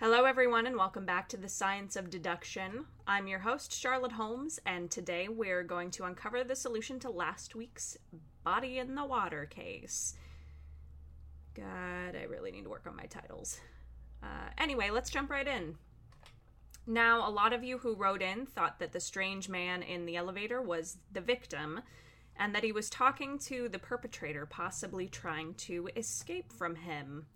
Hello, everyone, and welcome back to the Science of Deduction. I'm your host, Charlotte Holmes, and today we're going to uncover the solution to last week's Body in the Water case. God, I really need to work on my titles. Uh, anyway, let's jump right in. Now, a lot of you who wrote in thought that the strange man in the elevator was the victim and that he was talking to the perpetrator, possibly trying to escape from him.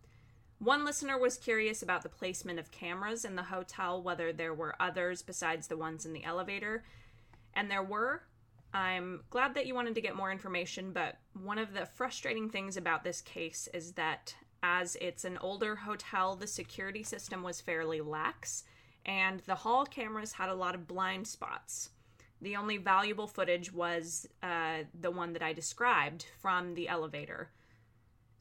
One listener was curious about the placement of cameras in the hotel, whether there were others besides the ones in the elevator. And there were. I'm glad that you wanted to get more information, but one of the frustrating things about this case is that as it's an older hotel, the security system was fairly lax, and the hall cameras had a lot of blind spots. The only valuable footage was uh, the one that I described from the elevator.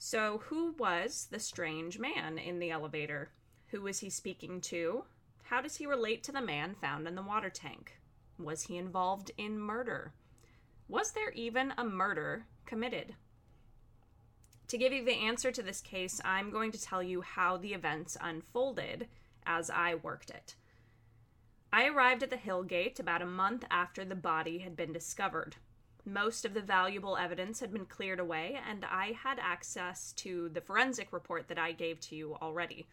So, who was the strange man in the elevator? Who was he speaking to? How does he relate to the man found in the water tank? Was he involved in murder? Was there even a murder committed? To give you the answer to this case, I'm going to tell you how the events unfolded as I worked it. I arrived at the Hillgate about a month after the body had been discovered. Most of the valuable evidence had been cleared away, and I had access to the forensic report that I gave to you already.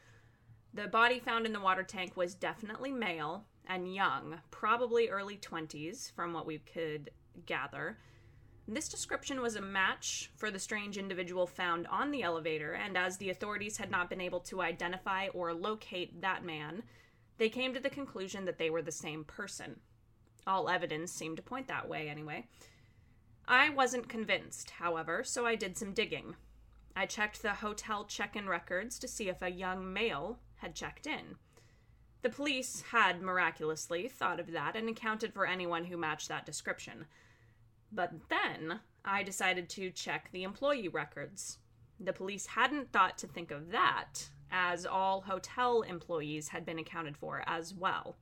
The body found in the water tank was definitely male and young, probably early 20s, from what we could gather. This description was a match for the strange individual found on the elevator, and as the authorities had not been able to identify or locate that man, they came to the conclusion that they were the same person. All evidence seemed to point that way, anyway. I wasn't convinced, however, so I did some digging. I checked the hotel check in records to see if a young male had checked in. The police had miraculously thought of that and accounted for anyone who matched that description. But then I decided to check the employee records. The police hadn't thought to think of that, as all hotel employees had been accounted for as well.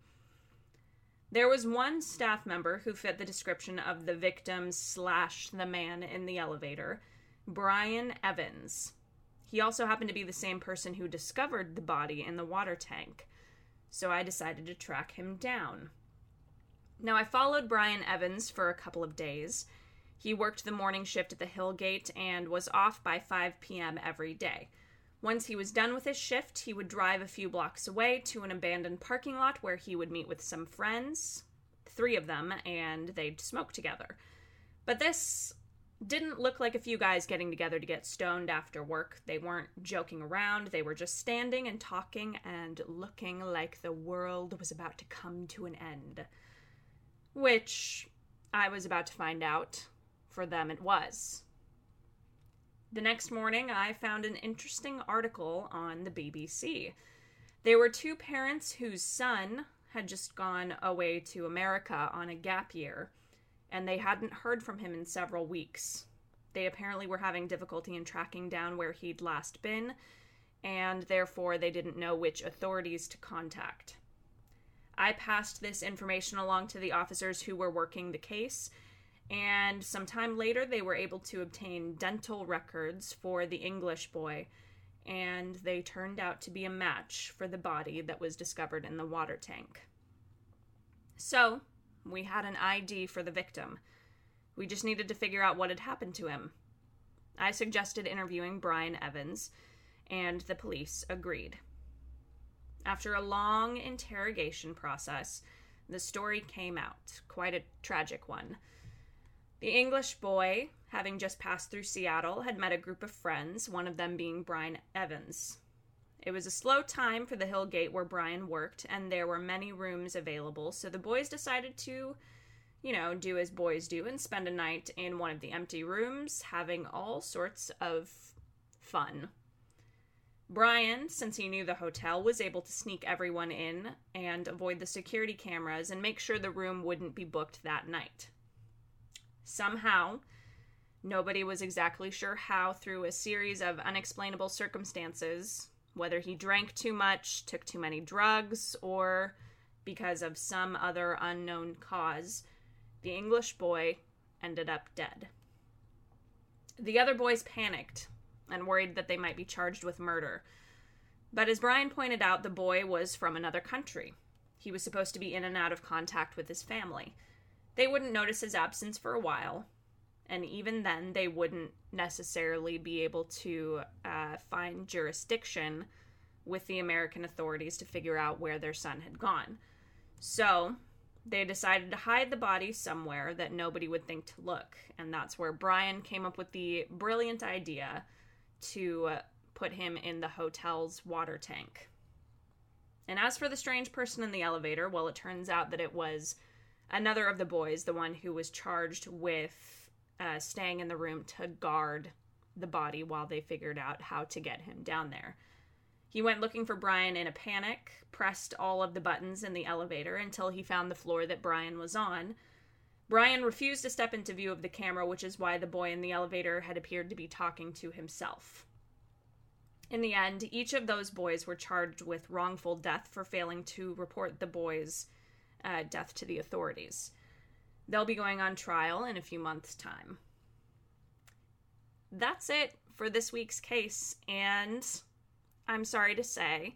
There was one staff member who fit the description of the victim slash the man in the elevator, Brian Evans. He also happened to be the same person who discovered the body in the water tank, so I decided to track him down. Now, I followed Brian Evans for a couple of days. He worked the morning shift at the Hillgate and was off by 5 p.m. every day. Once he was done with his shift, he would drive a few blocks away to an abandoned parking lot where he would meet with some friends, three of them, and they'd smoke together. But this didn't look like a few guys getting together to get stoned after work. They weren't joking around, they were just standing and talking and looking like the world was about to come to an end. Which I was about to find out for them it was. The next morning, I found an interesting article on the BBC. There were two parents whose son had just gone away to America on a gap year, and they hadn't heard from him in several weeks. They apparently were having difficulty in tracking down where he'd last been, and therefore they didn't know which authorities to contact. I passed this information along to the officers who were working the case, and sometime later they were able to obtain dental records for the English boy, and they turned out to be a match for the body that was discovered in the water tank. So, we had an ID for the victim. We just needed to figure out what had happened to him. I suggested interviewing Brian Evans, and the police agreed. After a long interrogation process, the story came out, quite a tragic one. The English boy, having just passed through Seattle, had met a group of friends, one of them being Brian Evans. It was a slow time for the Hillgate where Brian worked, and there were many rooms available, so the boys decided to, you know, do as boys do and spend a night in one of the empty rooms, having all sorts of fun. Brian, since he knew the hotel, was able to sneak everyone in and avoid the security cameras and make sure the room wouldn't be booked that night. Somehow, nobody was exactly sure how, through a series of unexplainable circumstances, whether he drank too much, took too many drugs, or because of some other unknown cause, the English boy ended up dead. The other boys panicked and worried that they might be charged with murder. But as Brian pointed out, the boy was from another country. He was supposed to be in and out of contact with his family. They wouldn't notice his absence for a while, and even then, they wouldn't necessarily be able to uh, find jurisdiction with the American authorities to figure out where their son had gone. So they decided to hide the body somewhere that nobody would think to look, and that's where Brian came up with the brilliant idea to put him in the hotel's water tank. And as for the strange person in the elevator, well, it turns out that it was another of the boys, the one who was charged with uh, staying in the room to guard the body while they figured out how to get him down there. He went looking for Brian in a panic, pressed all of the buttons in the elevator until he found the floor that Brian was on. Brian refused to step into view of the camera, which is why the boy in the elevator had appeared to be talking to himself. In the end, each of those boys were charged with wrongful death for failing to report the boy's uh, death to the authorities. They'll be going on trial in a few months' time. That's it for this week's case, and I'm sorry to say,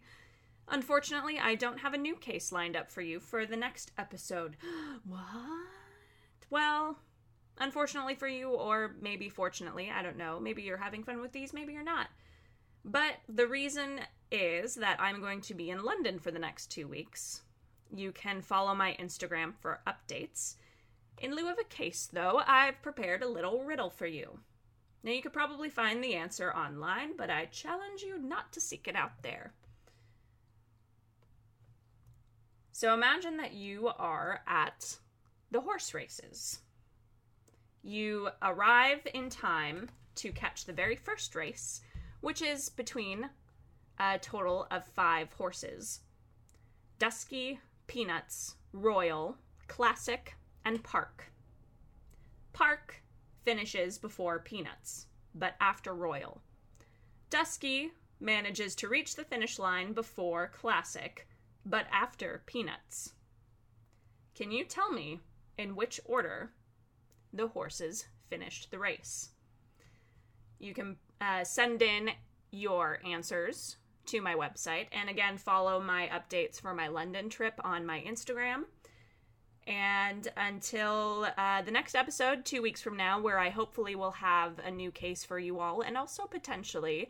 unfortunately, I don't have a new case lined up for you for the next episode. what? Well, unfortunately for you, or maybe fortunately, I don't know. Maybe you're having fun with these, maybe you're not. But the reason is that I'm going to be in London for the next two weeks. You can follow my Instagram for updates. In lieu of a case, though, I've prepared a little riddle for you. Now, you could probably find the answer online, but I challenge you not to seek it out there. So imagine that you are at the horse races. You arrive in time to catch the very first race, which is between a total of five horses Dusky, Peanuts, Royal, Classic, and Park. Park finishes before Peanuts, but after Royal. Dusky manages to reach the finish line before Classic, but after Peanuts. Can you tell me in which order the horses finished the race? You can uh, send in your answers to my website, and again, follow my updates for my London trip on my Instagram. And until uh, the next episode, two weeks from now, where I hopefully will have a new case for you all and also potentially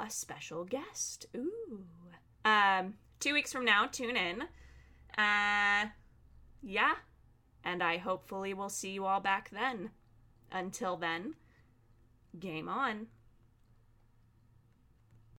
a special guest. Ooh. Um, two weeks from now, tune in. Uh, yeah. And I hopefully will see you all back then. Until then, game on.